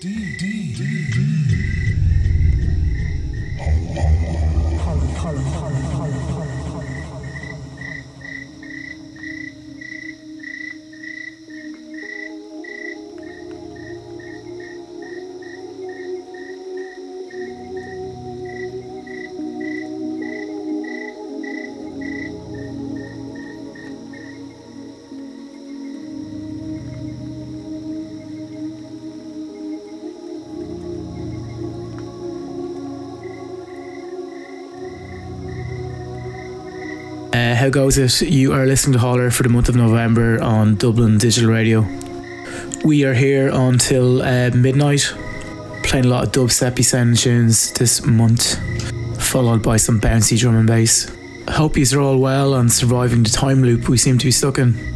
D D D D. how goes it? You are listening to Holler for the month of November on Dublin Digital Radio. We are here until uh, midnight, playing a lot of dubsteppy sounding tunes this month, followed by some bouncy drum and bass. Hope you're all well and surviving the time loop we seem to be stuck in.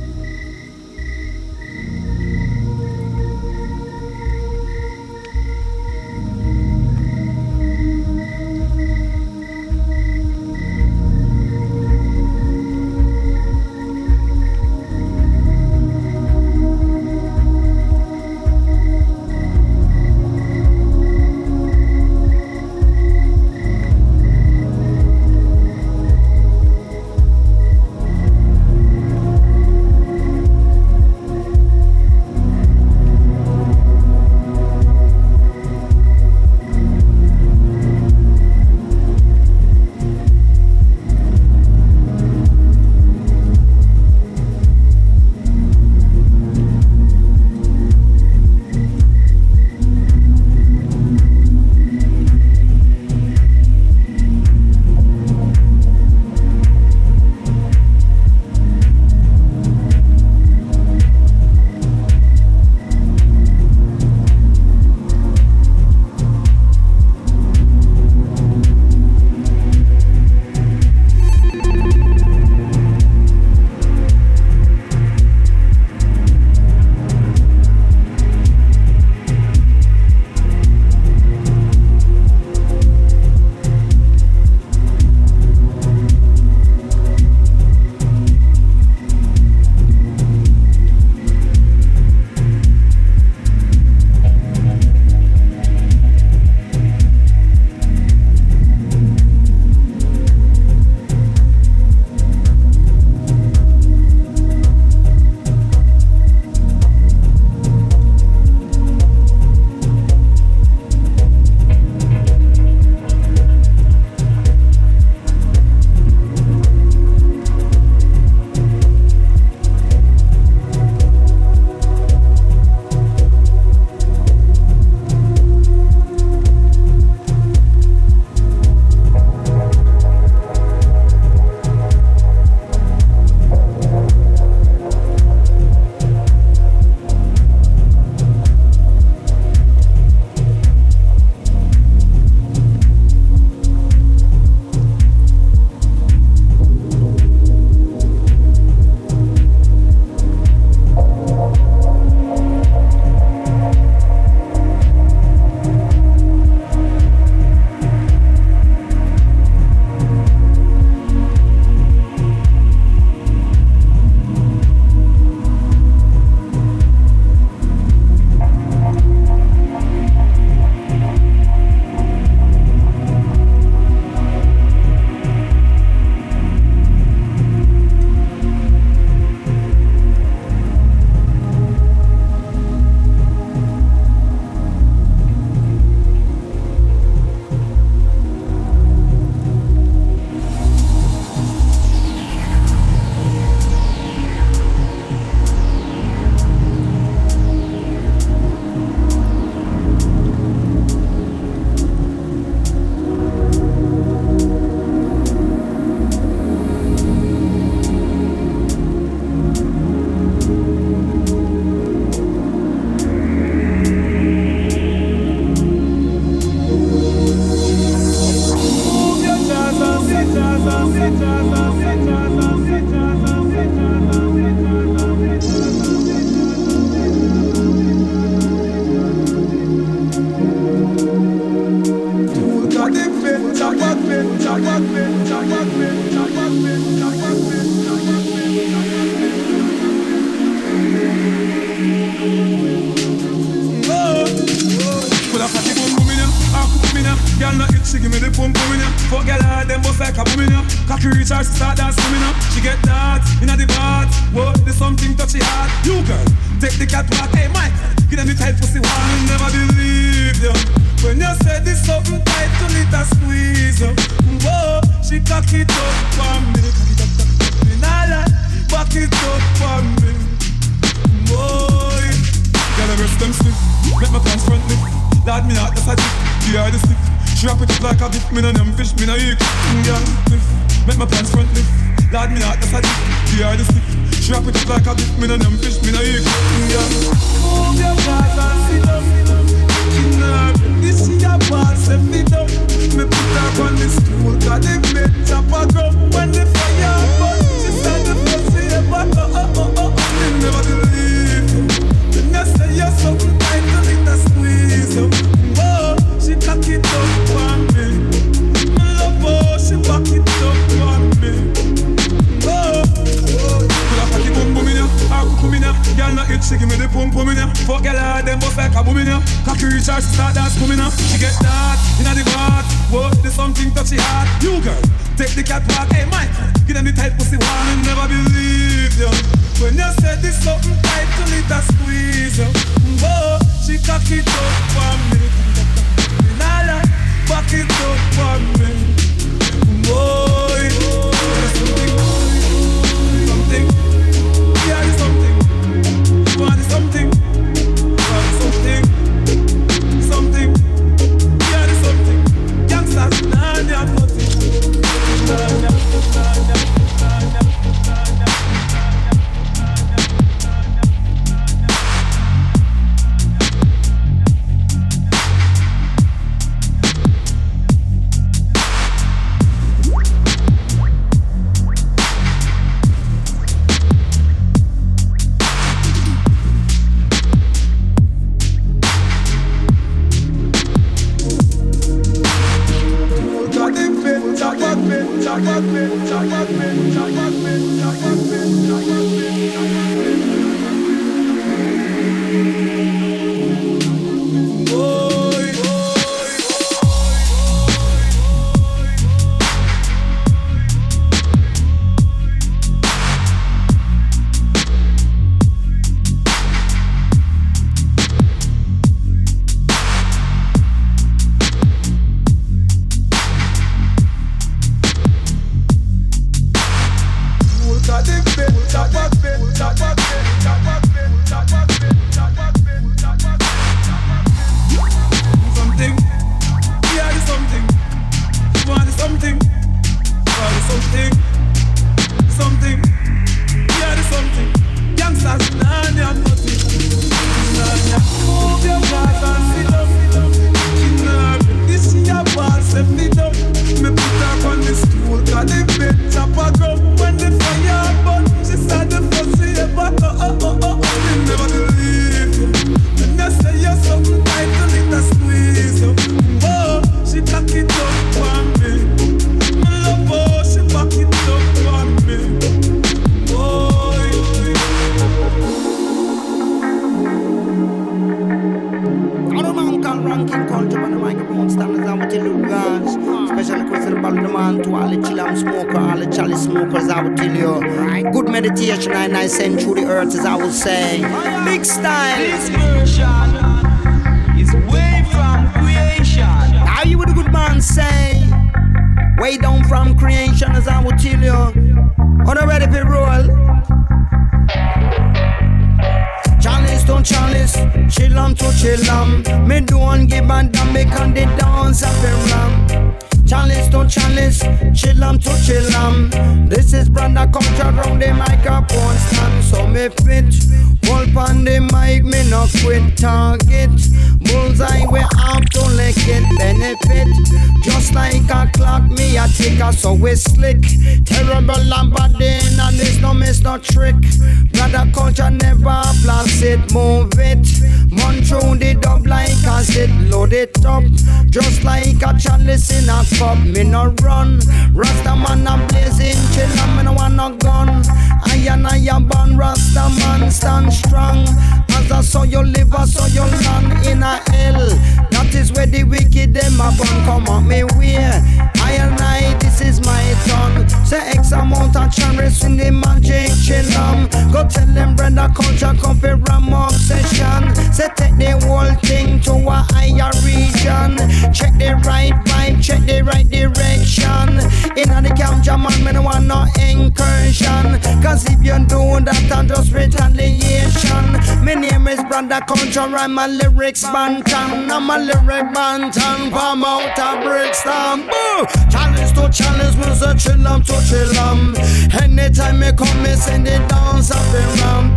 I'm a lyrics bantam. I'm a lyric bantam, palm out a Brixton. Boo! Challenge to challenge, me say chill em to chill em. Anytime me come, me send it down, something ram.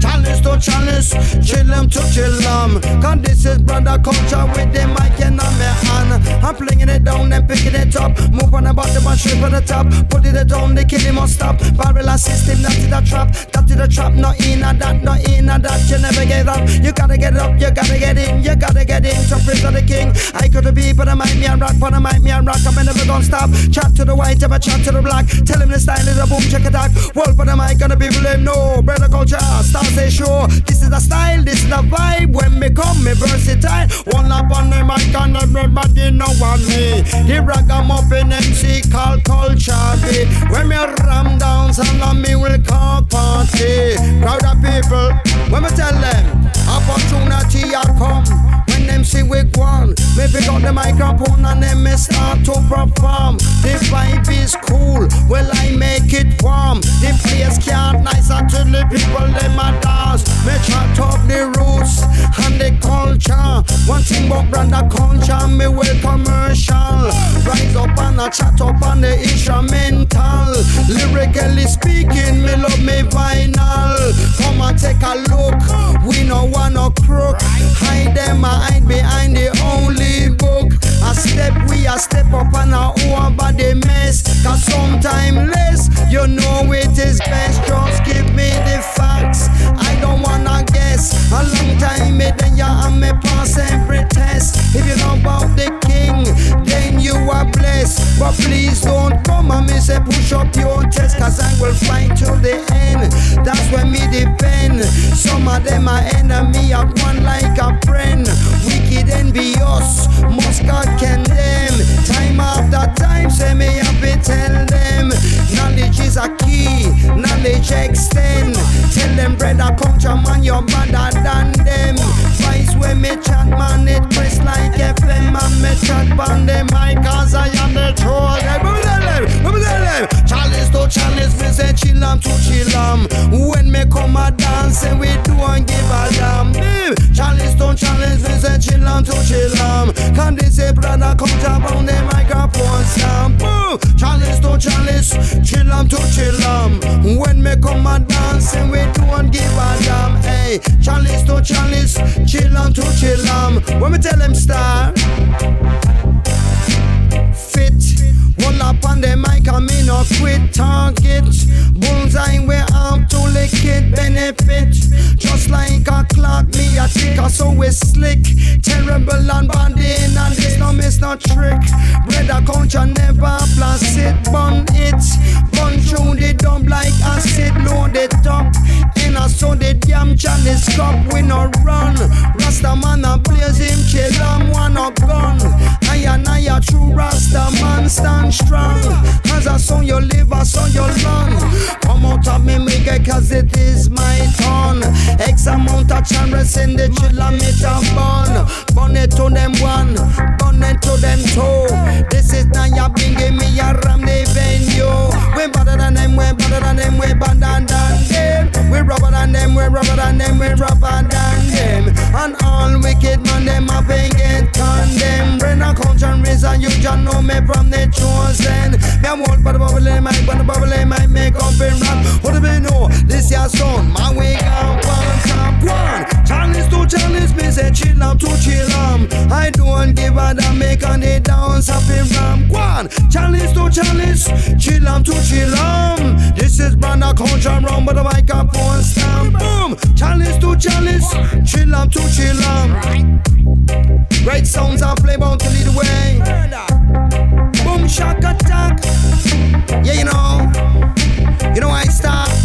Challenge to challenge, chill em to chill. Cause this is Brother Culture with the mic in my hand. I'm playing it down and picking it up. Move on about the and shape on the top. Put it down, the killing must stop. Barrel system, that is the trap. Is the trap, not in a that, not in a that. You never get up. You gotta get up, you gotta get in, you gotta get in. So praise the king. I could be, but I might me and rock, but I might me and rock. I'm never gonna stop. Chat to the white, ever chat to the black. Tell him the style is a boom, check attack. Wolf, but am I gonna be blame? No, brother culture, start say sure. This is a style, me versatile. One up on the mic and everybody know what me. The ragamuffin MC called culture be. When me ram down, some of me will call party. Crowd of people, when me tell them, opportunity a come. When them see we gone, pick up the microphone and then me start to perform. The vibe is cool, well I make it warm. The place can't nice until the people them a dance. Me chat up the roots and the culture. One thing about brand culture, me will commercial. Rise up and a chat up on the instrumental. Lyrically speaking, me love me vinyl. Come and take a look. We no want no crook. Hide them, I hide behind the only book. A step, we a step up and a over the mess. Cause sometime less, you know it is best. Just give me the facts. I don't wanna guess. A long time, me then you and me pass every test. If you know about the king, then you are blessed. But please don't come and me say push up your chest. Cause I will fight till the end. That's where me depend. Some of them are enemy, I one like a friend. Wicked envious, must God condemn. Time after time, say me have to tell them. Knowledge is a key, knowledge extend. Tell them brother culture man, you're better than them. Vice when me chat man, it press like FM and me chat on the mic cause I am the troll. Chalice oh, to chalice, me say chill am to chill am. When me come a dance, and we do and give a damn. Chalice to chalice, me say chill am to chill am. Can they say brother come jump on the microphone stamp? Chalice to chalice, chill am to chill am. When me come a dance, and we do and give a damn. Hey, chalice to chalice, chill am to chill um. am. Oh, um. oh, when me tell them start fit. One up on the mic, I me no quit target. Bullseye, we up to lick it, benefit. Just like a clock, me a ticker, so we slick. Terrible and banding, and this no miss no trick. Bread a culture never plus it, bun it. Bun through the dump like acid, load it up. And I saw the damn chalice cup, we no run. Rasta man a blaze him, chill, I'm one a gun. And I a true Rasta man stand strong. As I saw your live, I saw your lung. Come out of me, make it cause it is my turn. X amount of channels in the chilla meter bun. Bun it to them one, bun it to them two. This is now you bringing me a ram the venue. We better than them, we better than them, we better than them. We rubber than them, we rubber than them, we rubber than them. And all wicked man, them have been get condemned. Bring a culture reason you just know me from the chosen. Me a want for the bubble in my, but the bubble in my make up in rap. What do we know? This your son, my way out one top one. Chalice to chalice, me say chill out to chill am. I don't give a damn, make on the dance up in ram. One, chalice to chalice, chill am to chill am. This is brand a culture round, but the microphone stamp. Boom, chalice to chalice, chill am to chill am. Great sounds are playbound to lead the way. Boom, shock attack. Yeah, you know. You know I start.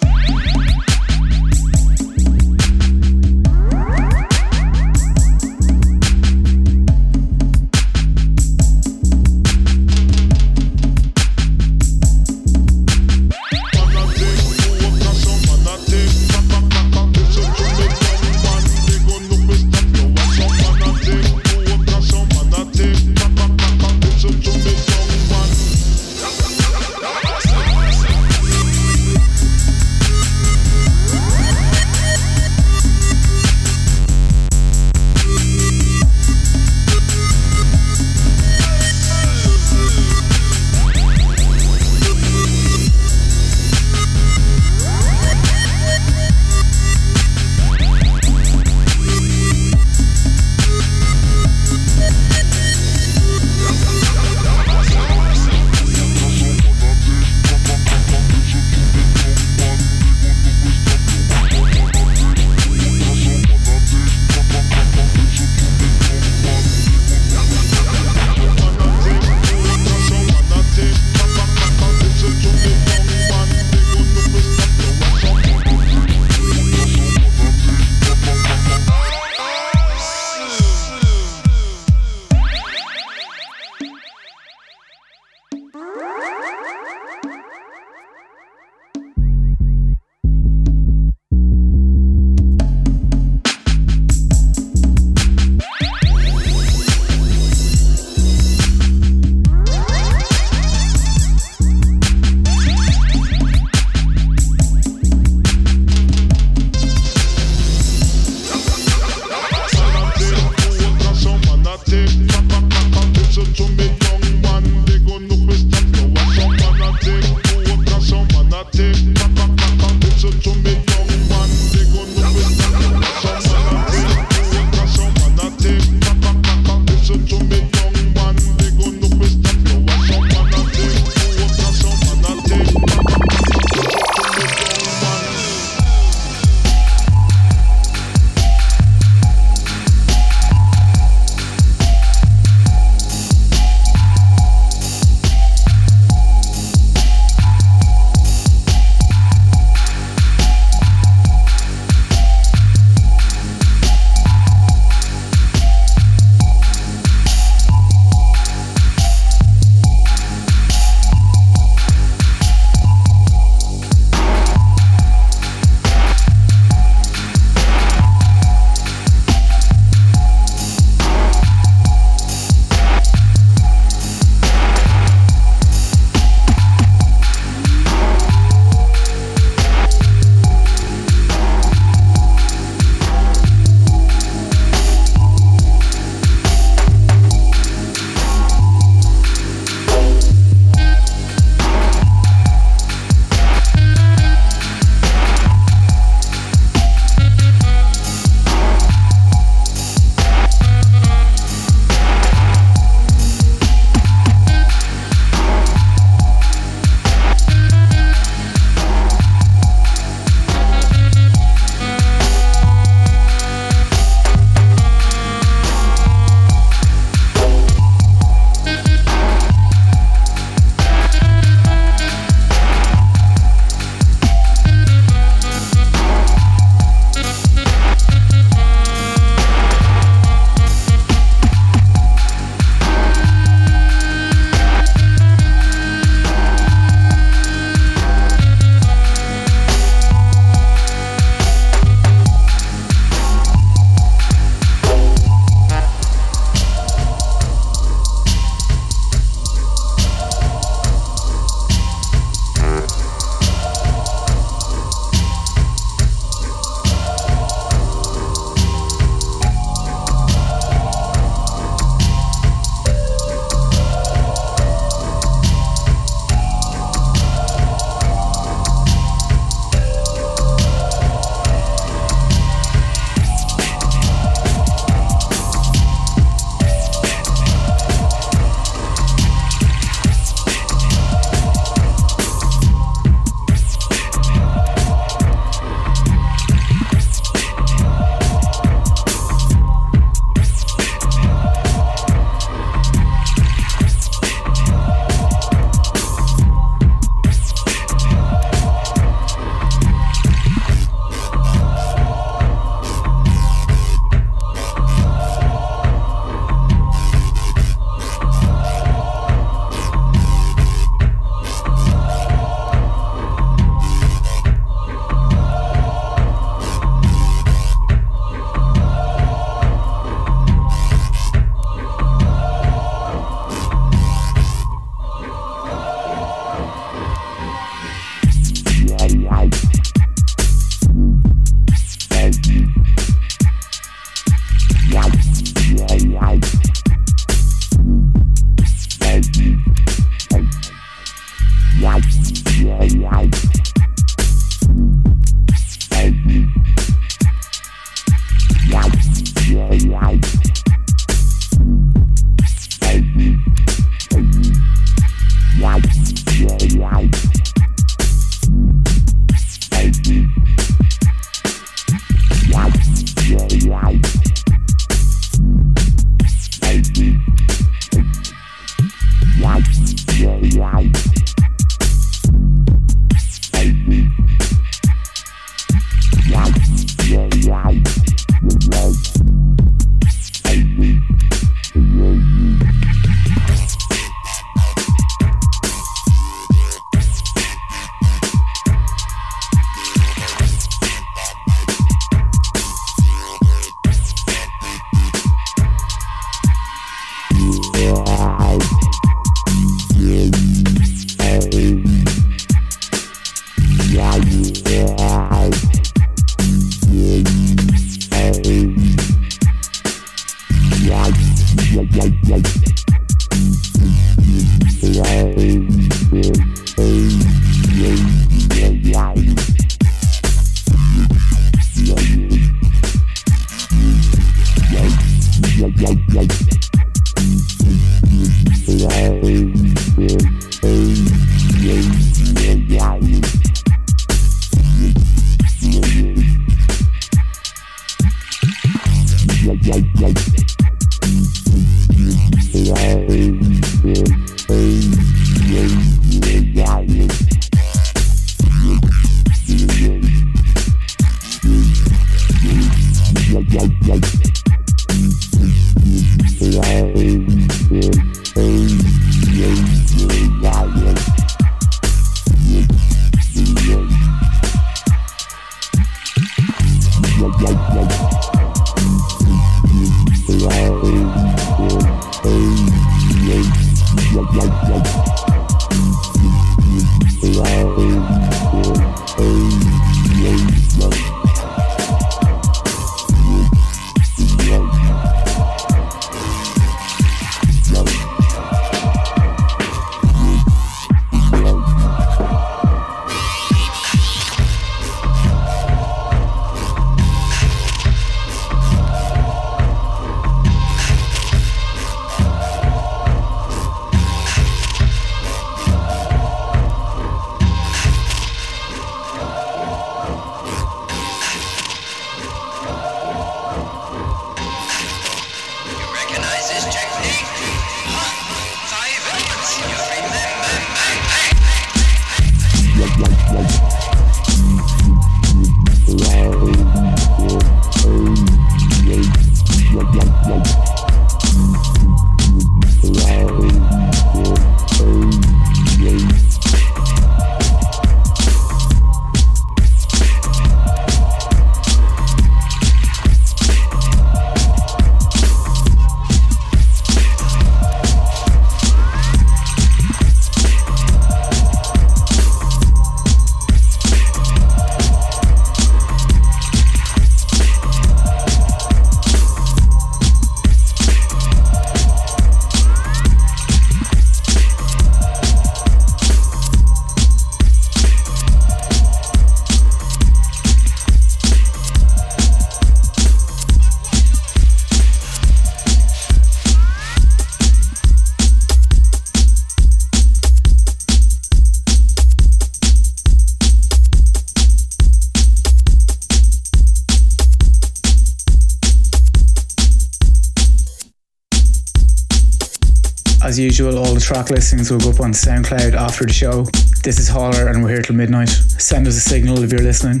As usual, all the track listings will go up on SoundCloud after the show. This is Holler, and we're here till midnight. Send us a signal if you're listening,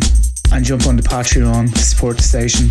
and jump on the Patreon to support the station.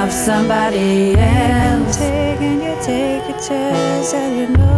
Love somebody else. Taking your take your chance and you know.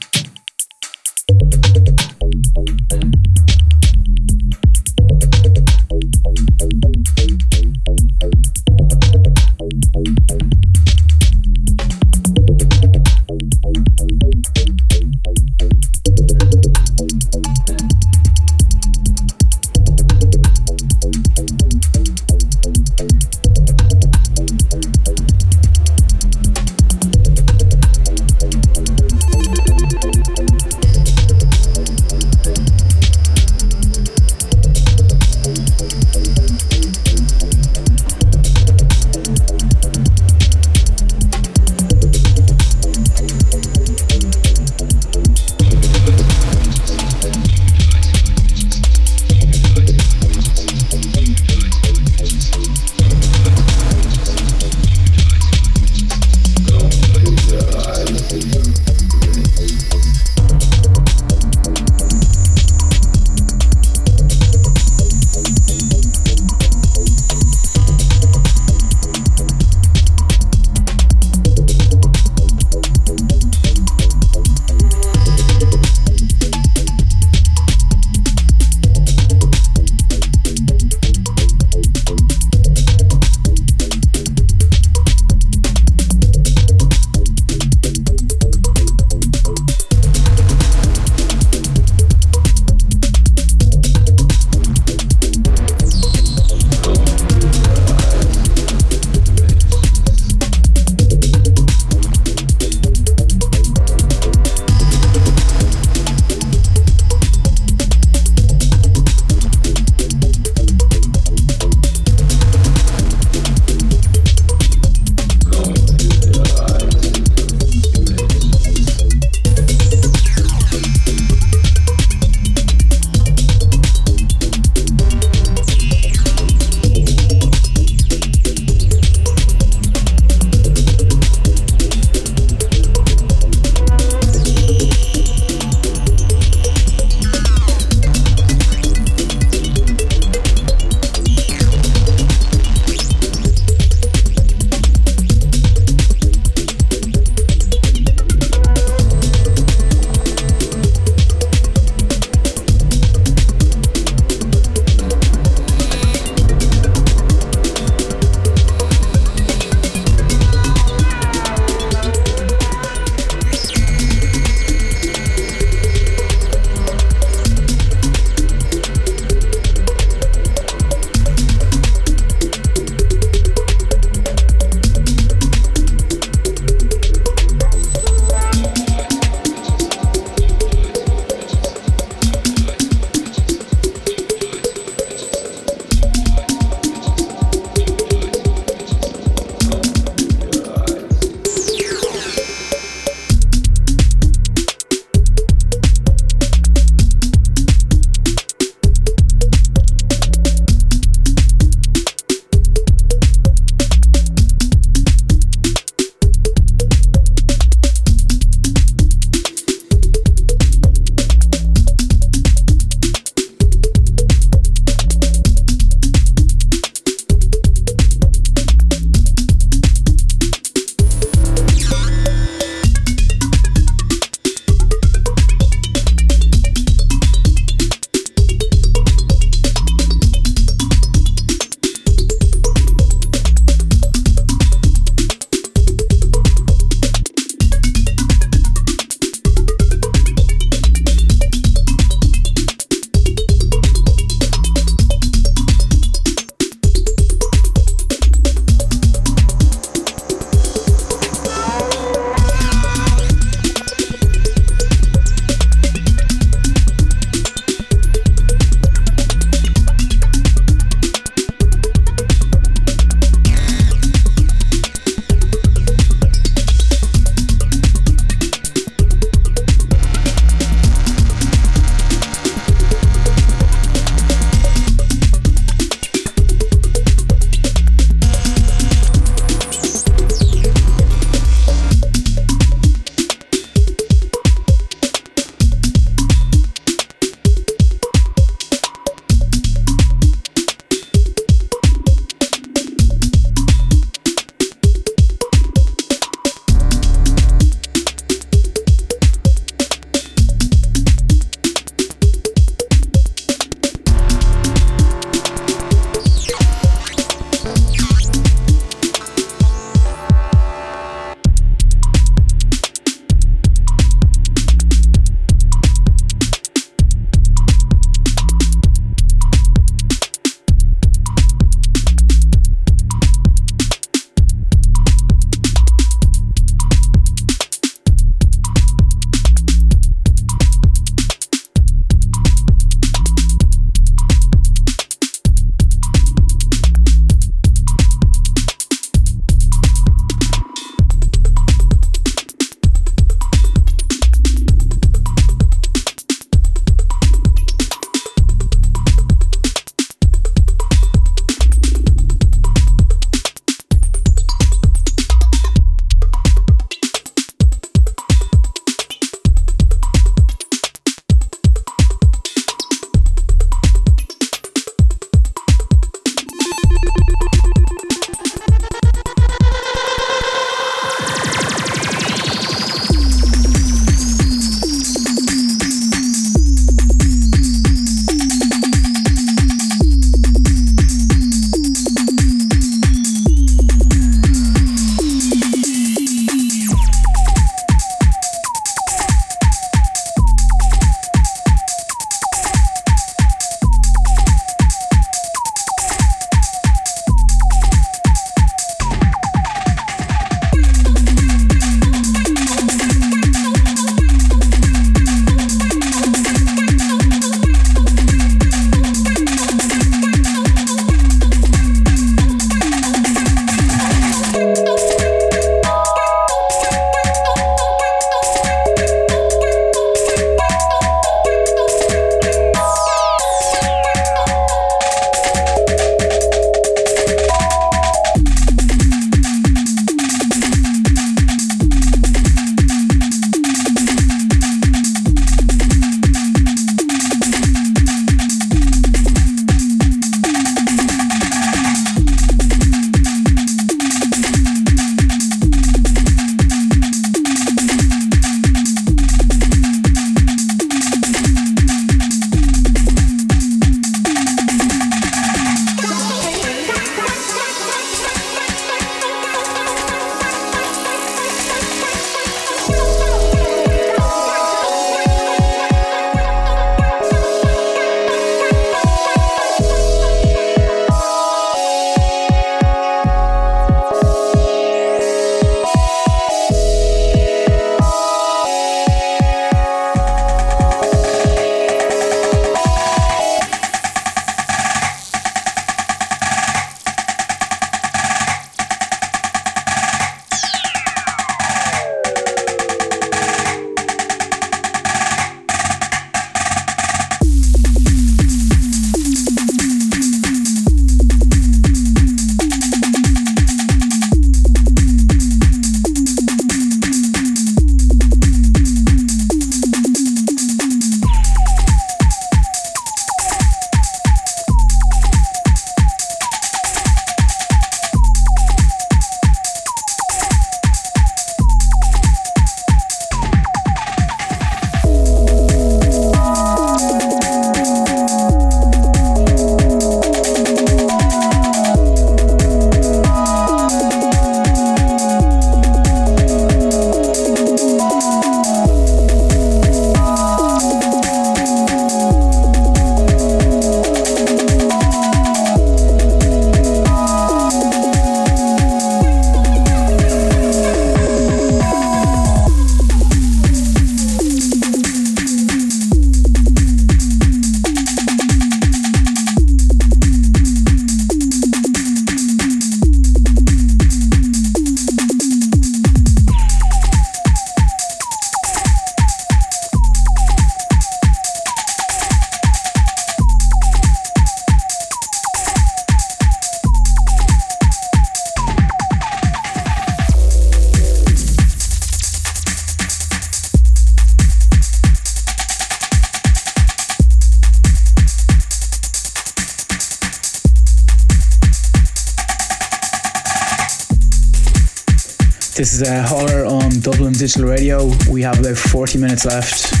A holler on Dublin Digital Radio. We have about 40 minutes left.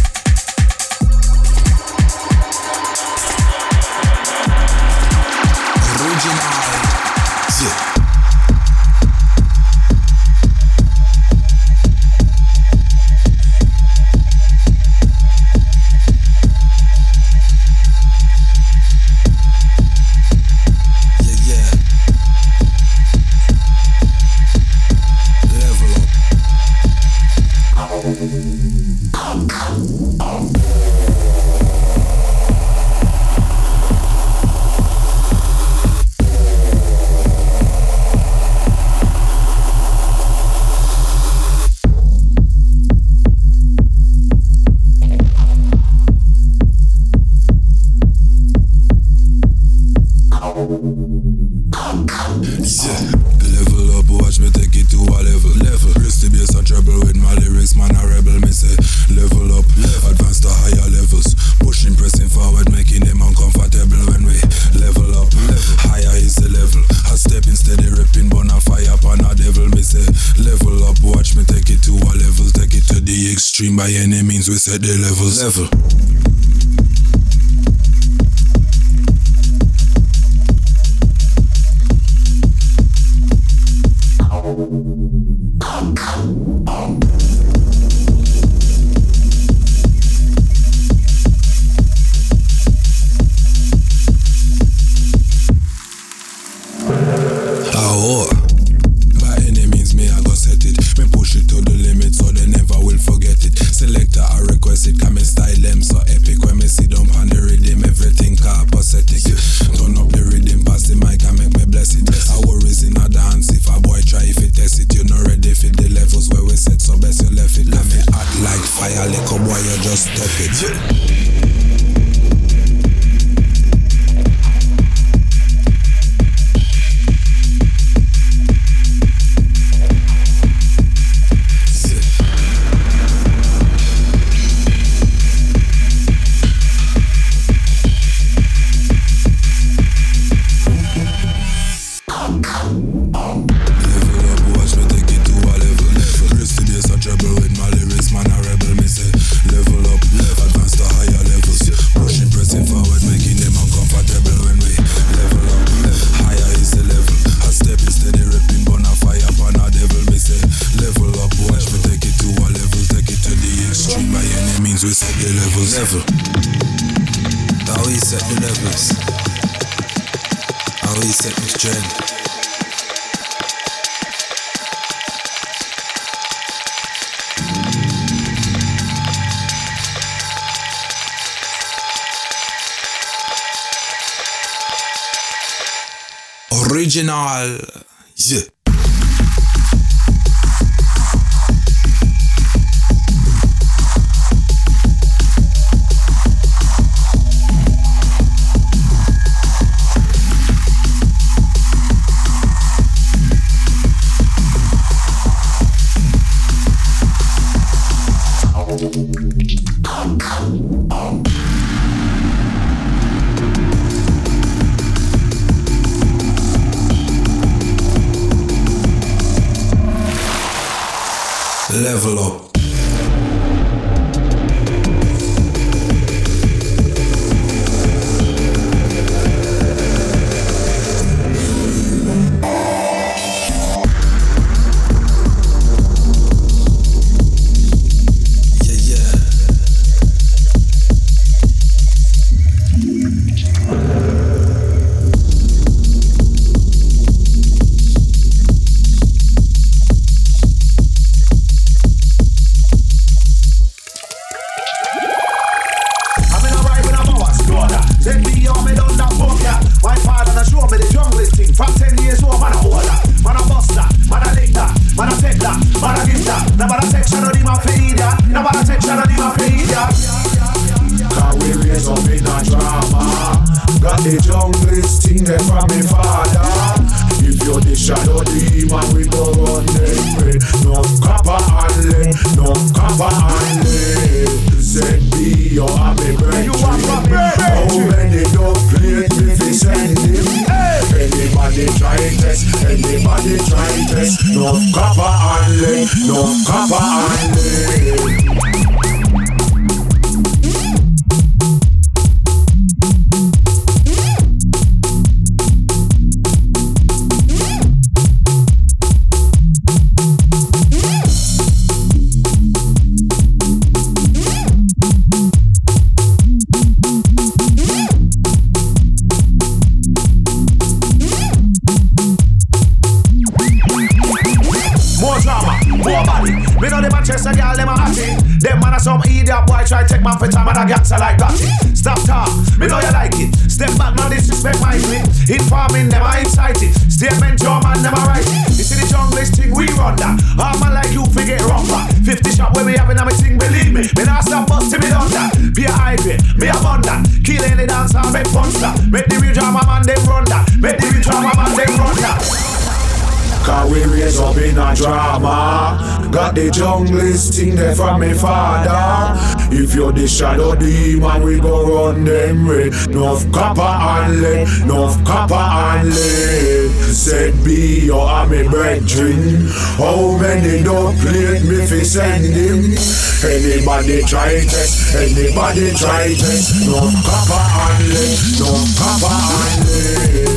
Set the levels. Level. Some idiot boy try take my for time and a gangster like that. Stop talk, me know you like it. Step back, now disrespect my clip. Informing them, I incite it. Statement, your man, write it. You see the junglist thing, we run that. All man like you, forget wrong back. 50 shot where we having a thing, believe me. Me not stop busting me done that. Be a hybrid, me a bun. Kill any dancer, make fun stop. Make the real drama man, them run that. Make the real drama man, them run that. Cause we raise up in a drama. Got the junglist thing there from me father. If you're the shadow demon we go run them red Nuff copper and lead, nuff copper and lead Said be your army brethren. How many don't plate me fi send him Anybody try test, anybody try test. Nuff copper and lead, nuff copper and lead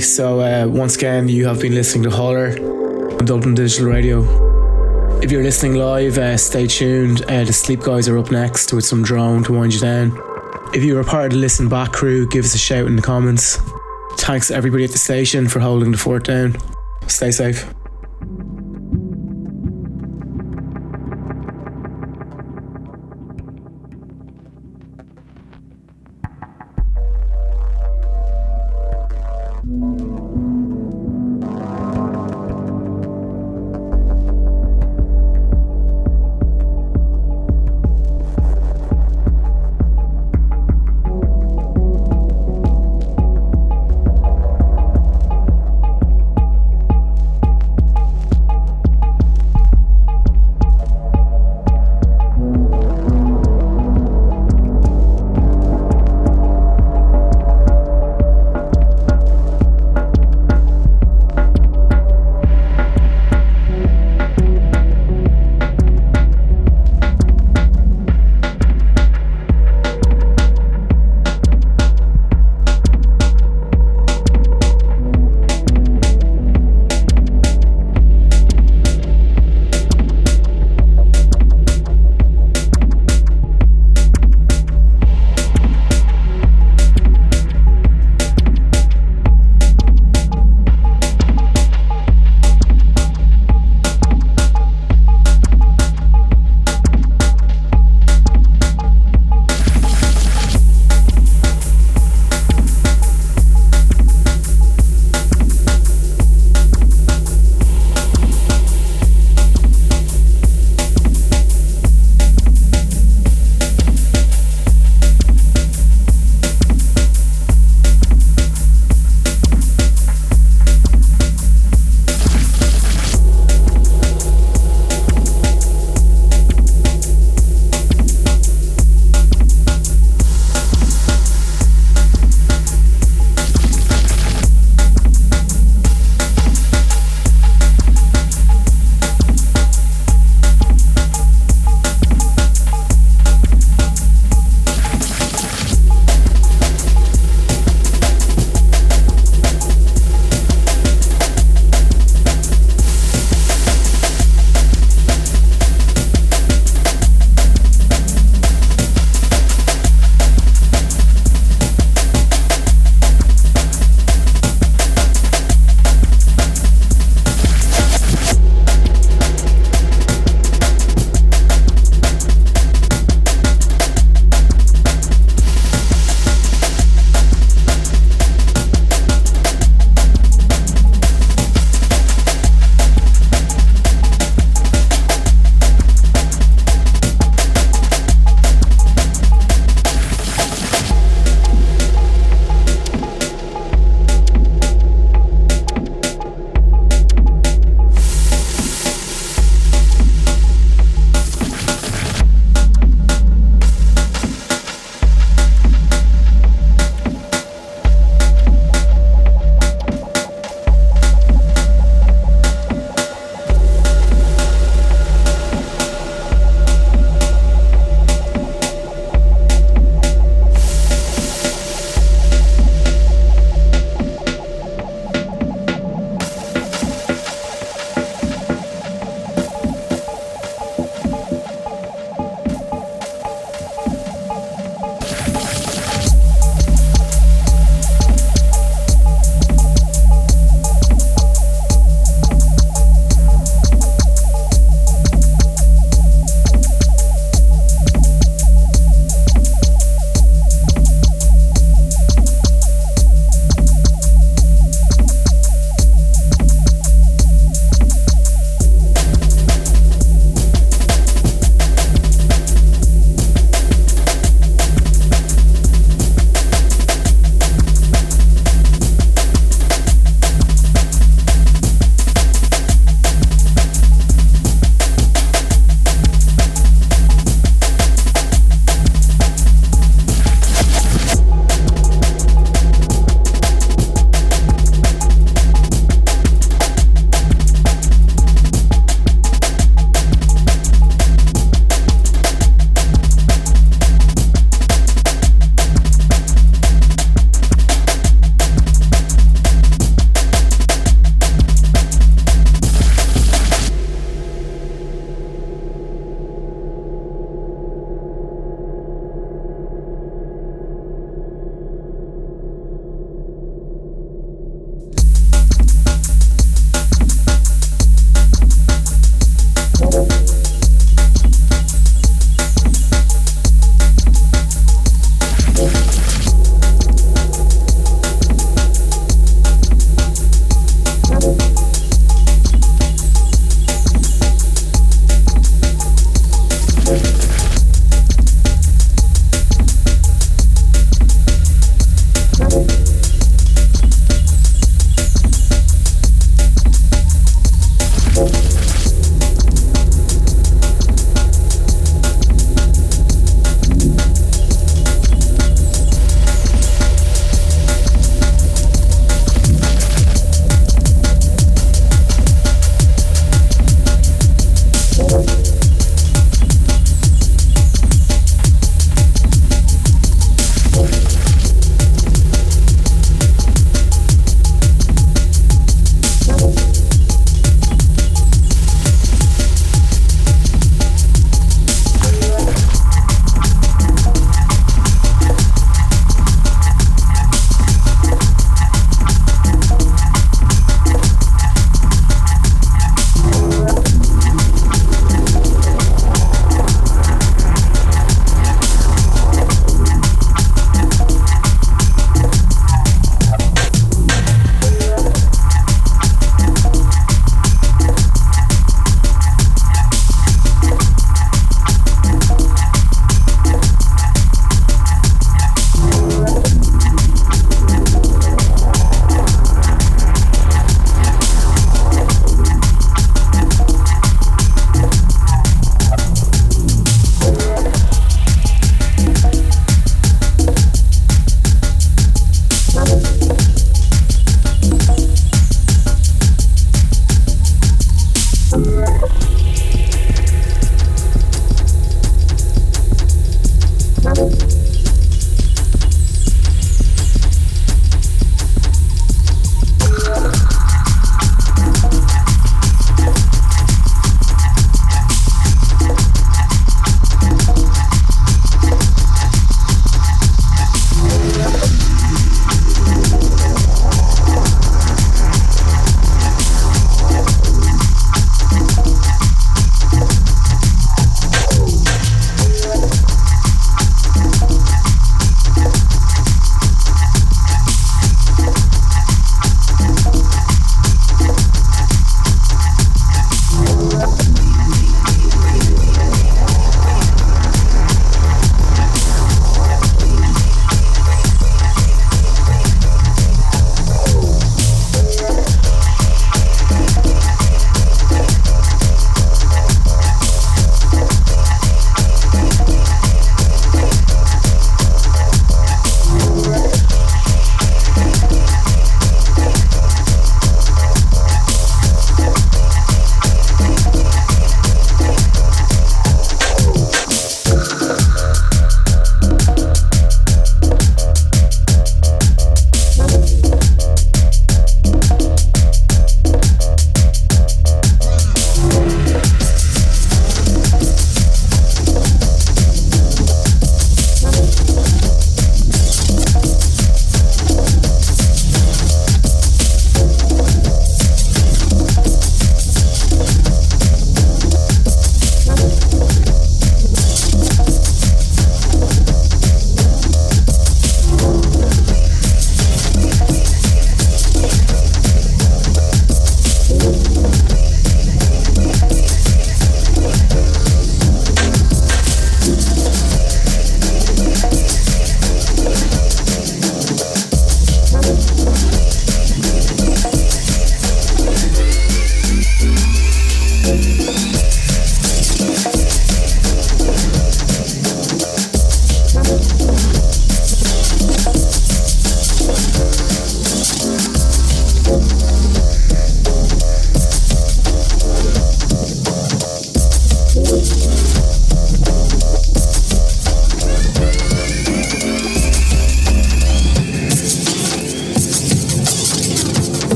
So uh, once again, you have been listening to Holler on Dublin Digital Radio. If you're listening live, uh, stay tuned. Uh, the Sleep Guys are up next with some drone to wind you down. If you're a part of the Listen Back crew, give us a shout in the comments. Thanks everybody at the station for holding the fort down. Stay safe.